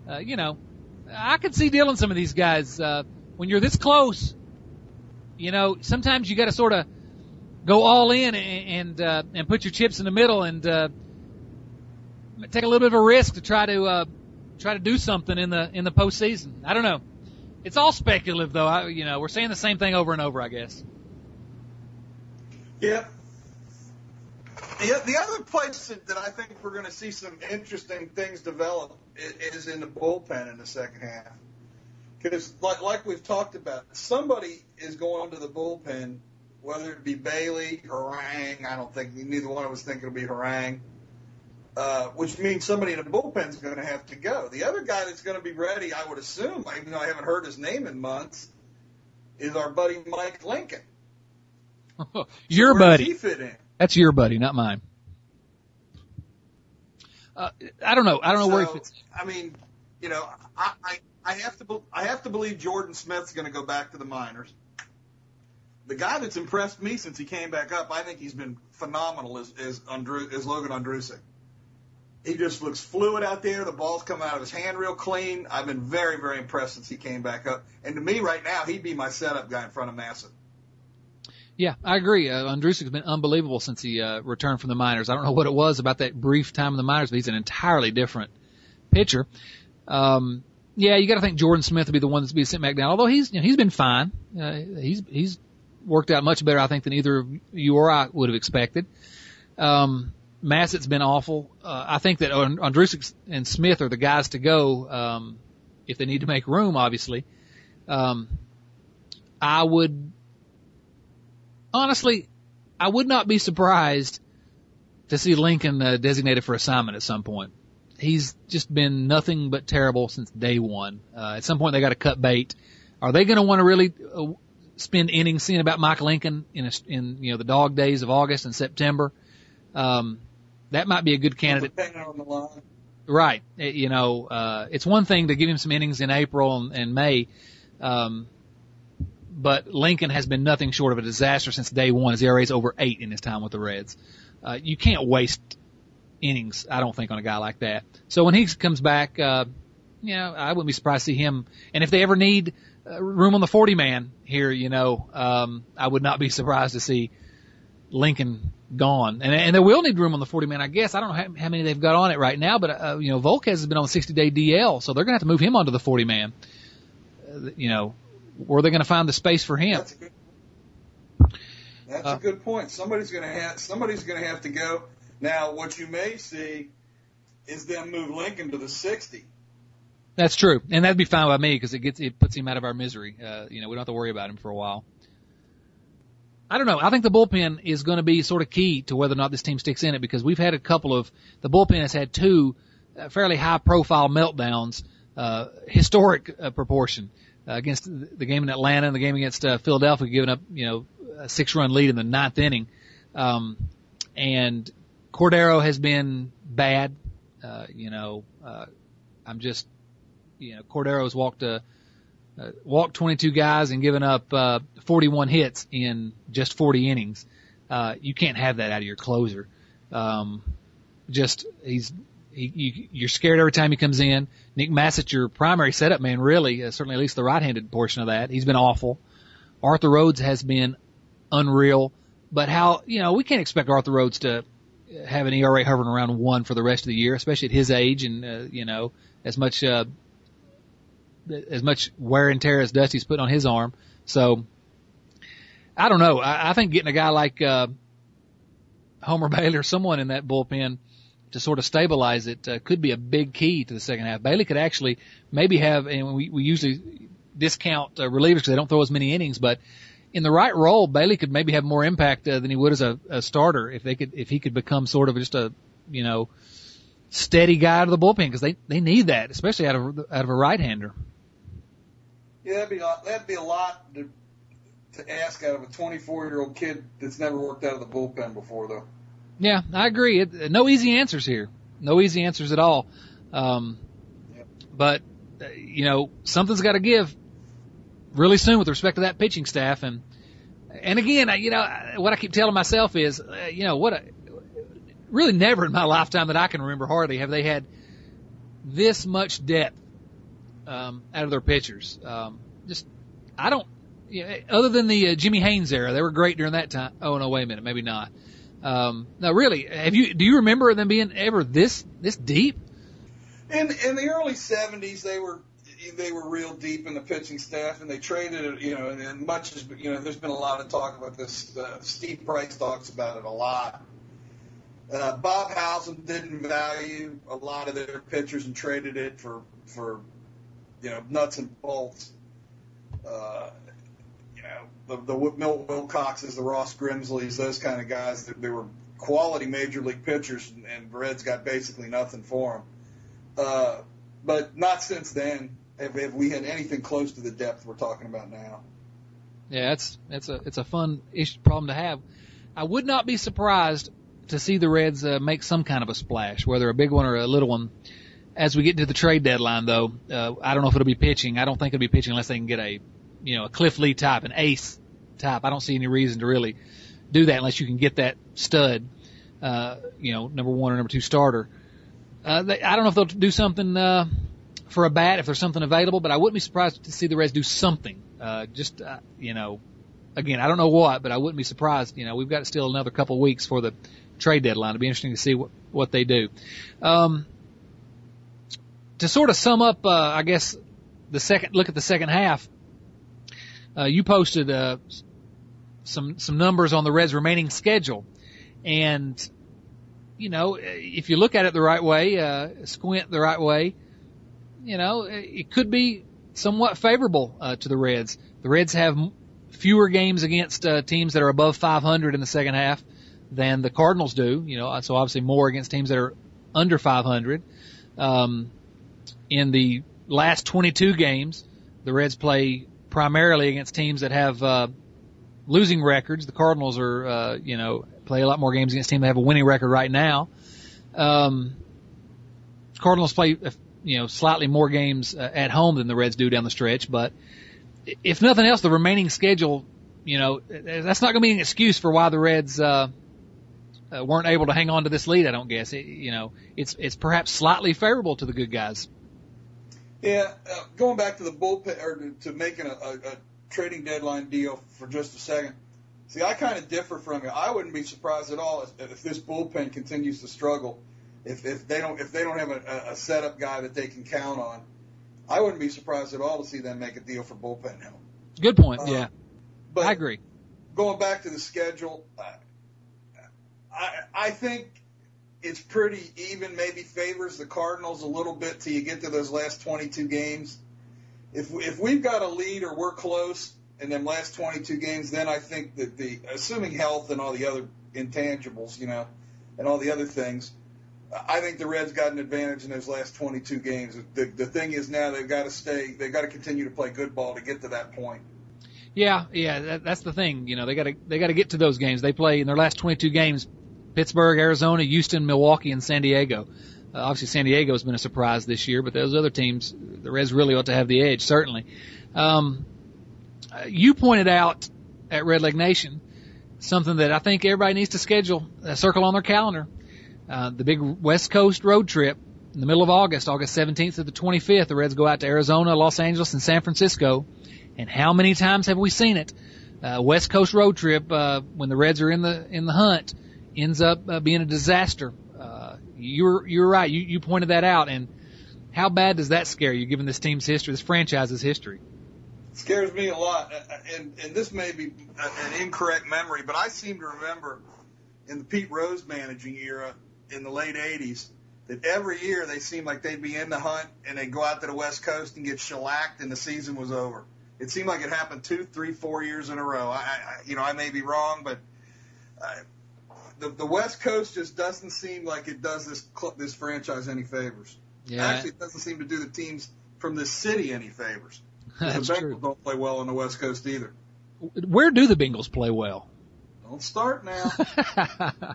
uh, you know, I could see dealing some of these guys uh, when you're this close. You know, sometimes you got to sort of go all in and and, uh, and put your chips in the middle and uh, take a little bit of a risk to try to uh, try to do something in the in the postseason. I don't know. It's all speculative, though. I, you know, we're saying the same thing over and over, I guess. Yeah. Yeah, the other place that, that I think we're going to see some interesting things develop is in the bullpen in the second half. Because, like, like we've talked about, somebody is going to the bullpen, whether it be Bailey, Harang. I don't think neither one of us think it'll be Harang uh, which means somebody in the bullpen is going to have to go. The other guy that's going to be ready, I would assume, even though I haven't heard his name in months, is our buddy Mike Lincoln. your so buddy. fit in? That's your buddy, not mine. uh, I don't know. I don't know so, where he fits. I mean, you know, I, I, I have to, be- I have to believe Jordan Smith's going to go back to the minors. The guy that's impressed me since he came back up, I think he's been phenomenal, is is, Andru, is Logan Ondrusek. He just looks fluid out there. The ball's come out of his hand real clean. I've been very, very impressed since he came back up. And to me, right now, he'd be my setup guy in front of Masset. Yeah, I agree. Uh, Ondrusek's been unbelievable since he uh, returned from the minors. I don't know what it was about that brief time in the minors, but he's an entirely different pitcher. Um, yeah, you got to think Jordan Smith would be the one that's be sent back down. Although he's you know, he's been fine. Uh, he's he's worked out much better, I think, than either you or I would have expected. Um, Masset's been awful. Uh, I think that Ondrusek and Smith are the guys to go um, if they need to make room. Obviously, um, I would honestly, I would not be surprised to see Lincoln uh, designated for assignment at some point. He's just been nothing but terrible since day one. Uh, at some point, they got to cut bait. Are they going to want to really uh, spend innings seeing about Mike Lincoln in a, in you know the dog days of August and September? Um, that might be a good candidate. On the line. Right. It, you know, uh, it's one thing to give him some innings in April and, and May. Um, but Lincoln has been nothing short of a disaster since day one. His ERA is over eight in his time with the Reds. Uh, you can't waste innings, I don't think, on a guy like that. So when he comes back, uh, you know, I wouldn't be surprised to see him. And if they ever need uh, room on the 40 man here, you know, um, I would not be surprised to see Lincoln gone. And, and they will need room on the 40 man, I guess. I don't know how, how many they've got on it right now, but, uh, you know, Volquez has been on 60 day DL, so they're going to have to move him onto the 40 man. Uh, you know, where are they going to find the space for him? That's a good, that's uh, a good point. Somebody's going to have somebody's going to have to go. Now, what you may see is them move Lincoln to the 60. That's true, and that'd be fine by me because it gets it puts him out of our misery. Uh, you know, we don't have to worry about him for a while. I don't know. I think the bullpen is going to be sort of key to whether or not this team sticks in it because we've had a couple of the bullpen has had two uh, fairly high profile meltdowns, uh, historic uh, proportion uh, against the game in Atlanta and the game against uh, Philadelphia, giving up you know a six run lead in the ninth inning. Um, and Cordero has been bad. Uh, you know, uh, I'm just, you know, Cordero's walked a, uh, walked 22 guys and given up uh, 41 hits in just 40 innings. Uh, you can't have that out of your closer. Um, just he's he, you, you're scared every time he comes in. Nick Masset, your primary setup man, really, uh, certainly at least the right-handed portion of that. He's been awful. Arthur Rhodes has been unreal. But how, you know, we can't expect Arthur Rhodes to have an ERA hovering around one for the rest of the year, especially at his age and, uh, you know, as much, uh, as much wear and tear as Dusty's put on his arm. So, I don't know. I, I think getting a guy like, uh, Homer Bailey or someone in that bullpen to sort of stabilize it uh, could be a big key to the second half. Bailey could actually maybe have, and we, we usually discount uh, relievers because they don't throw as many innings, but in the right role, Bailey could maybe have more impact uh, than he would as a, a starter if they could if he could become sort of just a you know steady guy to the bullpen because they they need that especially out of out of a right hander. Yeah, that'd be that'd be a lot to to ask out of a 24 year old kid that's never worked out of the bullpen before, though. Yeah, I agree. It, no easy answers here. No easy answers at all. Um, yep. But uh, you know something's got to give really soon with respect to that pitching staff. And and again, you know what I keep telling myself is, uh, you know what, a, really never in my lifetime that I can remember hardly have they had this much depth um, out of their pitchers. Um, just I don't. Know, other than the uh, Jimmy Haynes era, they were great during that time. Oh no, wait a minute, maybe not. Um, now, really, have you do you remember them being ever this this deep? In in the early '70s, they were they were real deep in the pitching staff, and they traded it. You know, and much as you know, there's been a lot of talk about this. Uh, Steve Price talks about it a lot. Uh, Bob Howsam didn't value a lot of their pitchers and traded it for for you know nuts and bolts. Uh, you know the the Milt Wilcoxes, the Ross Grimsleys, those kind of guys. They, they were quality major league pitchers, and, and Reds got basically nothing for them. Uh, but not since then have, have we had anything close to the depth we're talking about now. Yeah, it's it's a it's a fun ish problem to have. I would not be surprised to see the Reds uh, make some kind of a splash, whether a big one or a little one. As we get into the trade deadline, though, uh, I don't know if it'll be pitching. I don't think it'll be pitching unless they can get a, you know, a Cliff Lee type, an ace type. I don't see any reason to really do that unless you can get that stud, uh, you know, number one or number two starter. Uh, they, I don't know if they'll do something uh, for a bat if there's something available, but I wouldn't be surprised to see the Reds do something. Uh, just uh, you know, again, I don't know what, but I wouldn't be surprised. You know, we've got still another couple weeks for the trade deadline. It'll be interesting to see what what they do. Um, to sort of sum up, uh, I guess the second look at the second half. Uh, you posted uh, some some numbers on the Reds' remaining schedule, and you know if you look at it the right way, uh, squint the right way, you know it could be somewhat favorable uh, to the Reds. The Reds have fewer games against uh, teams that are above 500 in the second half than the Cardinals do. You know, so obviously more against teams that are under 500. Um, in the last 22 games, the Reds play primarily against teams that have uh, losing records. The Cardinals are, uh, you know, play a lot more games against teams that have a winning record right now. Um, Cardinals play, you know, slightly more games uh, at home than the Reds do down the stretch, but if nothing else, the remaining schedule, you know, that's not going to be an excuse for why the Reds uh, uh, weren't able to hang on to this lead. I don't guess. It, you know, it's it's perhaps slightly favorable to the good guys. Yeah, uh, going back to the bullpen or to, to making a, a, a trading deadline deal for just a second. See, I kind of differ from you. I wouldn't be surprised at all if, if this bullpen continues to struggle. If if they don't if they don't have a, a setup guy that they can count on, I wouldn't be surprised at all to see them make a deal for bullpen help. Good point. Uh, yeah, but I agree. Going back to the schedule, I I think it's pretty even. Maybe favors the Cardinals a little bit till you get to those last 22 games. If if we've got a lead or we're close in them last 22 games, then I think that the assuming health and all the other intangibles, you know, and all the other things, I think the Reds got an advantage in those last 22 games. The, the thing is now they've got to stay, they've got to continue to play good ball to get to that point. Yeah, yeah, that, that's the thing. You know, they got to they got to get to those games. They play in their last 22 games: Pittsburgh, Arizona, Houston, Milwaukee, and San Diego. Uh, obviously, San Diego has been a surprise this year, but those other teams, the Reds really ought to have the edge, certainly. Um, uh, you pointed out at Red Leg Nation something that I think everybody needs to schedule, a circle on their calendar. Uh, the big West Coast road trip in the middle of August, August 17th to the 25th. The Reds go out to Arizona, Los Angeles, and San Francisco. And how many times have we seen it? Uh, West Coast road trip uh, when the Reds are in the in the hunt ends up uh, being a disaster. Uh, you're you're right. You you pointed that out. And how bad does that scare you, given this team's history, this franchise's history? It scares me a lot, and and this may be an incorrect memory, but I seem to remember in the Pete Rose managing era in the late 80s that every year they seemed like they'd be in the hunt and they'd go out to the West Coast and get shellacked and the season was over. It seemed like it happened two, three, four years in a row. I, I you know, I may be wrong, but uh, the the West Coast just doesn't seem like it does this this franchise any favors. Yeah. Actually, it doesn't seem to do the teams from this city any favors. That's the Bengals true. don't play well on the West Coast either. Where do the Bengals play well? Don't start now. uh,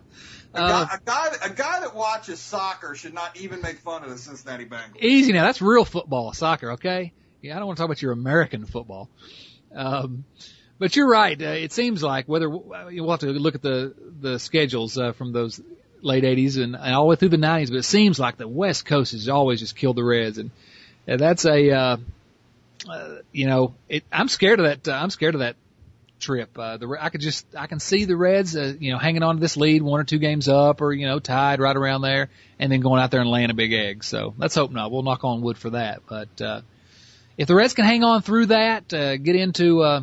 a, guy, a, guy, a guy that watches soccer should not even make fun of the Cincinnati Bengals. Easy now. That's real football, soccer. Okay. Yeah, I don't want to talk about your American football. Um, but you're right. Uh, it seems like whether we'll have to look at the the schedules uh, from those late '80s and, and all the way through the '90s, but it seems like the West Coast has always just killed the Reds, and uh, that's a uh, uh, you know it, I'm scared of that. Uh, I'm scared of that trip. Uh, the I could just I can see the Reds, uh, you know, hanging on to this lead, one or two games up, or you know, tied right around there, and then going out there and laying a big egg. So let's hope not. We'll knock on wood for that. But uh, if the Reds can hang on through that, uh, get into uh,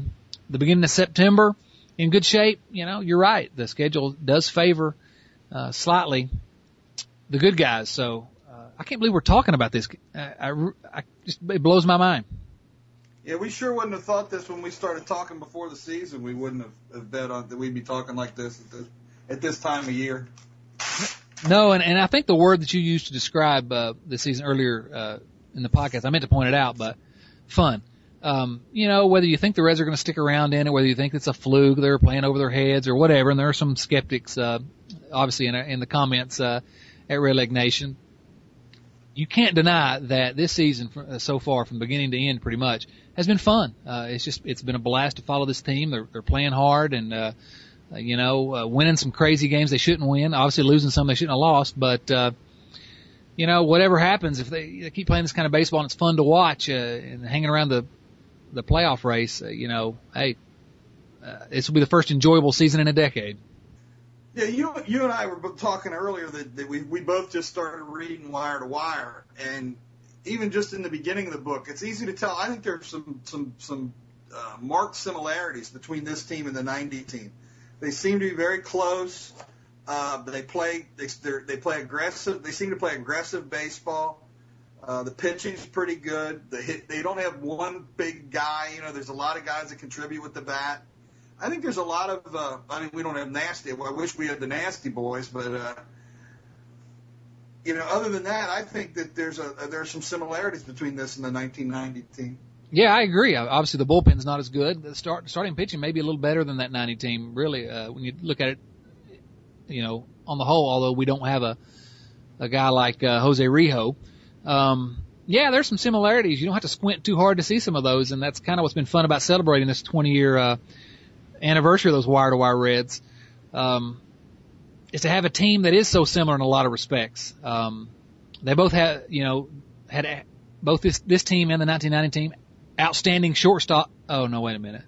the beginning of September in good shape, you know, you're right. The schedule does favor uh, slightly the good guys. So uh, I can't believe we're talking about this. I, I, I just it blows my mind. Yeah, we sure wouldn't have thought this when we started talking before the season. We wouldn't have, have bet on that we'd be talking like this at this, at this time of year. No, and, and I think the word that you used to describe uh, the season earlier uh, in the podcast, I meant to point it out, but fun. Um, you know, whether you think the Reds are going to stick around in it, whether you think it's a fluke, they're playing over their heads or whatever, and there are some skeptics uh, obviously in, in the comments uh, at Red Leg Nation. You can't deny that this season uh, so far, from beginning to end, pretty much has been fun. Uh, it's just it's been a blast to follow this team. They're, they're playing hard and uh, you know uh, winning some crazy games they shouldn't win. Obviously losing some they shouldn't have lost, but uh, you know whatever happens if they, they keep playing this kind of baseball and it's fun to watch uh, and hanging around the the playoff race. Uh, you know, hey, uh, this will be the first enjoyable season in a decade. Yeah, you you and I were talking earlier that, that we we both just started reading Wire to Wire, and even just in the beginning of the book, it's easy to tell. I think there's some some some uh, marked similarities between this team and the '90 team. They seem to be very close. Uh, they play they they play aggressive. They seem to play aggressive baseball. Uh, the pitching's pretty good. The hit, they don't have one big guy. You know, there's a lot of guys that contribute with the bat. I think there's a lot of. Uh, I mean, we don't have nasty. Well, I wish we had the nasty boys, but uh, you know, other than that, I think that there's a there's some similarities between this and the 1990 team. Yeah, I agree. Obviously, the bullpen's not as good. The start starting pitching may be a little better than that 90 team. Really, uh, when you look at it, you know, on the whole, although we don't have a a guy like uh, Jose Rijo. Um, yeah, there's some similarities. You don't have to squint too hard to see some of those, and that's kind of what's been fun about celebrating this 20 year uh, anniversary of those wire to wire Reds, um, is to have a team that is so similar in a lot of respects. Um, they both had, you know, had both this this team and the 1990 team outstanding shortstop. Oh no, wait a minute.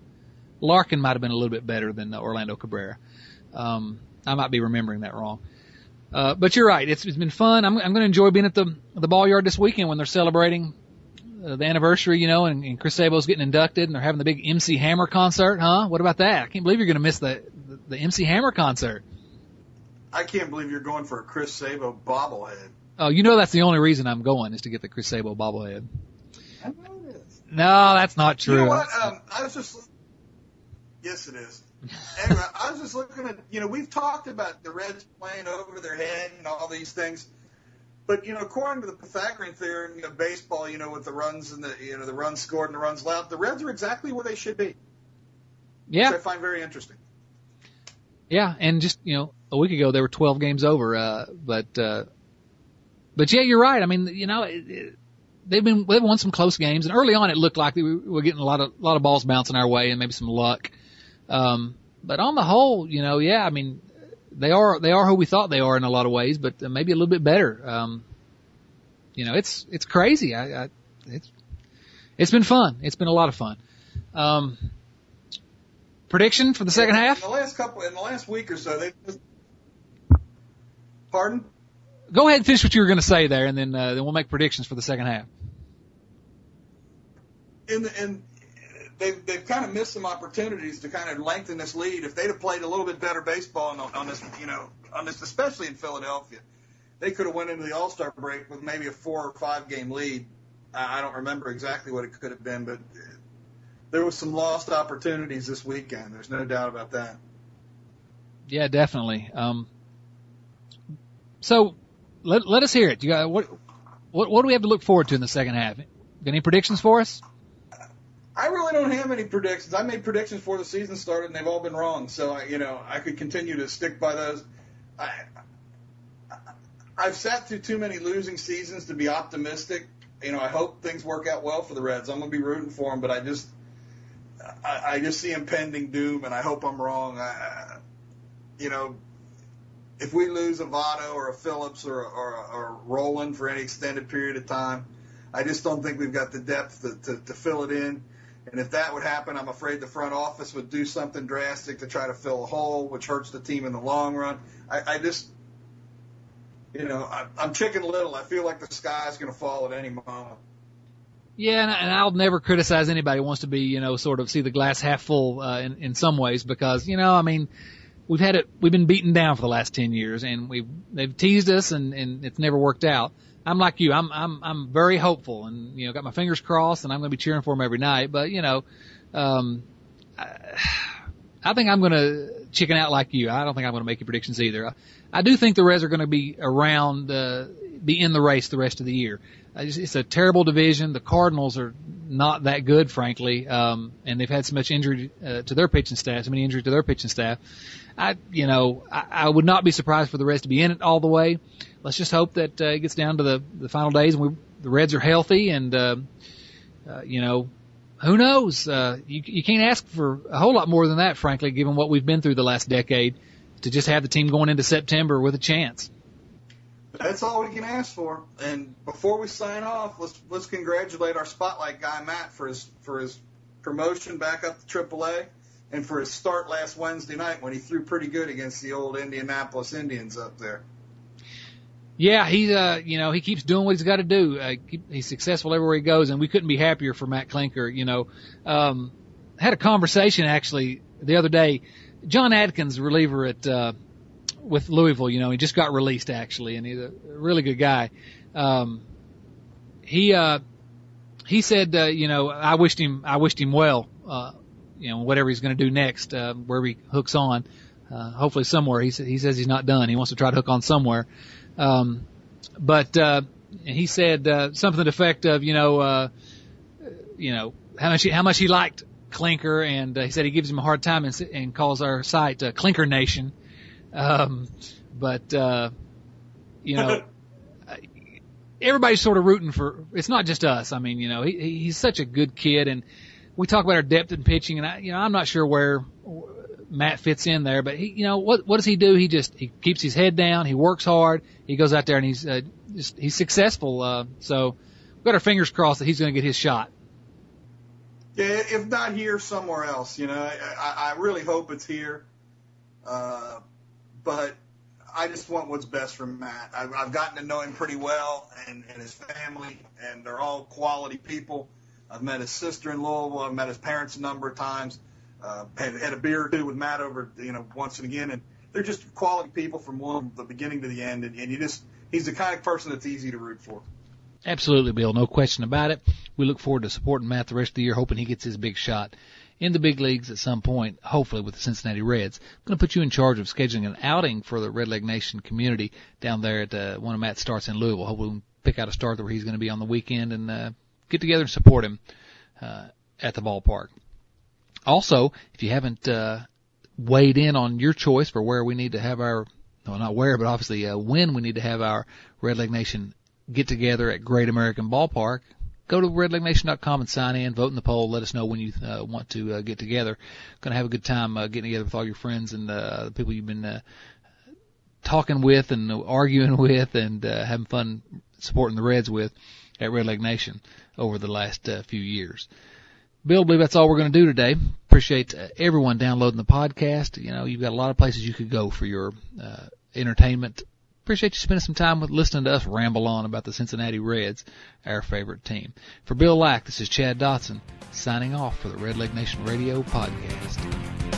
Larkin might have been a little bit better than Orlando Cabrera. Um, I might be remembering that wrong. Uh, but you're right. It's, it's been fun. I'm, I'm going to enjoy being at the the ball yard this weekend when they're celebrating uh, the anniversary, you know, and, and Chris Sabo's getting inducted, and they're having the big MC Hammer concert, huh? What about that? I can't believe you're going to miss the, the the MC Hammer concert. I can't believe you're going for a Chris Sabo bobblehead. Oh, you know that's the only reason I'm going is to get the Chris Sabo bobblehead. I know it is. No, that's not true. You know what? Um, I was just. Yes, it is. Anyway, I was just looking at. You know, we've talked about the Reds playing over their head and all these things. But you know, according to the Pythagorean theorem of baseball, you know, with the runs and the you know the runs scored and the runs allowed, the Reds are exactly where they should be. Yeah, which I find very interesting. Yeah, and just you know, a week ago they were 12 games over, uh, but uh, but yeah, you're right. I mean, you know, it, it, they've been they've won some close games, and early on it looked like we were getting a lot of a lot of balls bouncing our way and maybe some luck. Um, but on the whole, you know, yeah, I mean, they are they are who we thought they are in a lot of ways, but maybe a little bit better. Um, you know, it's it's crazy. I, I it's it's been fun. It's been a lot of fun. Um, prediction for the second half? In the last couple, in the last week or so, they. Pardon? Go ahead and finish what you were going to say there, and then uh, then we'll make predictions for the second half. In the, in they've they've kind of missed some opportunities to kind of lengthen this lead. If they'd have played a little bit better baseball on, on this, you know, on this, especially in Philadelphia, they could have went into the All Star break with maybe a four or five game lead. I don't remember exactly what it could have been, but there was some lost opportunities this weekend. There's no doubt about that. Yeah, definitely. Um, so let let us hear it. You got what what what do we have to look forward to in the second half? Got any predictions for us? I really don't have any predictions. I made predictions before the season started, and they've all been wrong. So I, you know, I could continue to stick by those. I, I've sat through too many losing seasons to be optimistic. You know, I hope things work out well for the Reds. I'm going to be rooting for them, but I just, I, I just see impending doom, and I hope I'm wrong. I, you know, if we lose a Votto or a Phillips or, or, or Rolen for any extended period of time, I just don't think we've got the depth to, to, to fill it in. And if that would happen, I'm afraid the front office would do something drastic to try to fill a hole, which hurts the team in the long run. I, I just, you know, I, I'm chicken little. I feel like the sky's going to fall at any moment. Yeah, and, I'll never criticize anybody who wants to be, you know, sort of see the glass half full uh, in, in some ways because, you know, I mean, we've had it, we've been beaten down for the last 10 years and we've, they've teased us and, and it's never worked out. I'm like you. I'm I'm I'm very hopeful, and you know, got my fingers crossed, and I'm going to be cheering for them every night. But you know, um, I, I think I'm going to chicken out like you. I don't think I'm going to make any predictions either. I, I do think the Reds are going to be around, uh, be in the race the rest of the year. I just, it's a terrible division. The Cardinals are not that good, frankly. Um, and they've had so much injury uh, to their pitching staff, so many injuries to their pitching staff. I, you know, I, I would not be surprised for the Reds to be in it all the way. Let's just hope that uh, it gets down to the the final days and we, the Reds are healthy and, uh, uh, you know, who knows? Uh, you, you can't ask for a whole lot more than that, frankly, given what we've been through the last decade, to just have the team going into September with a chance. That's all we can ask for. And before we sign off, let's let's congratulate our spotlight guy Matt for his for his promotion back up to AAA and for his start last Wednesday night when he threw pretty good against the old Indianapolis Indians up there. Yeah, he uh, you know, he keeps doing what he's got to do. Uh, he's successful everywhere he goes, and we couldn't be happier for Matt Klinker. You know, um, had a conversation actually the other day. Jon Adkins, reliever at uh, with Louisville, you know, he just got released actually, and he's a really good guy. Um, he uh, he said, uh, you know, I wished him, I wished him well, uh, you know, whatever he's going to do next, uh, wherever he hooks on. Uh, hopefully somewhere. He, he says he's not done. He wants to try to hook on somewhere. Um, but uh, he said uh, something to the effect of, you know, uh, you know how much he, how much he liked Klinker, and uh, he said he gives him a hard time and, and calls our site uh, Klinker Nation. Um, but uh, you know, everybody's sort of rooting for. It's not just us. I mean, you know, he, he's such a good kid, and we talk about our depth in pitching, and I, you know, I'm not sure where Matt fits in there, but he, you know, what what does he do? He just he keeps his head down, he works hard, he goes out there and he's uh, just, he's successful. Uh, so we've got our fingers crossed that he's going to get his shot. Yeah, if not here, somewhere else. You know, I, I really hope it's here. Uh, but I just want what's best for Matt. I've, I've gotten to know him pretty well and, and his family, and they're all quality people. I've met his sister in Louisville. I've met his parents a number of times. Uh, had, had a beer or two with Matt over, you know, once and again, and they're just quality people from one the beginning to the end. And, and you just, he's the kind of person that's easy to root for. Absolutely, Bill. No question about it. We look forward to supporting Matt the rest of the year, hoping he gets his big shot in the big leagues at some point, hopefully with the Cincinnati Reds. I'm going to put you in charge of scheduling an outing for the Red Leg Nation community down there at uh, one of Matt's starts in Louisville. Hopefully we can pick out a start where he's going to be on the weekend and uh, get together and support him uh, at the ballpark. Also, if you haven't uh, weighed in on your choice for where we need to have our, well, not where, but obviously uh, when we need to have our Red Leg Nation get together at Great American Ballpark, go to redlegnation.com and sign in, vote in the poll. Let us know when you uh, want to uh, get together. Going to have a good time uh, getting together with all your friends and uh, the people you've been uh, talking with and arguing with and uh, having fun supporting the Reds with at Red Leg Nation over the last uh, few years. Bill, I believe that's all we're going to do today. Appreciate uh, everyone downloading the podcast. You know, you've got a lot of places you could go for your uh, entertainment Appreciate you spending some time with listening to us ramble on about the Cincinnati Reds, our favorite team. For Bill Lack, this is Chad Dotson signing off for the Red Leg Nation Radio podcast.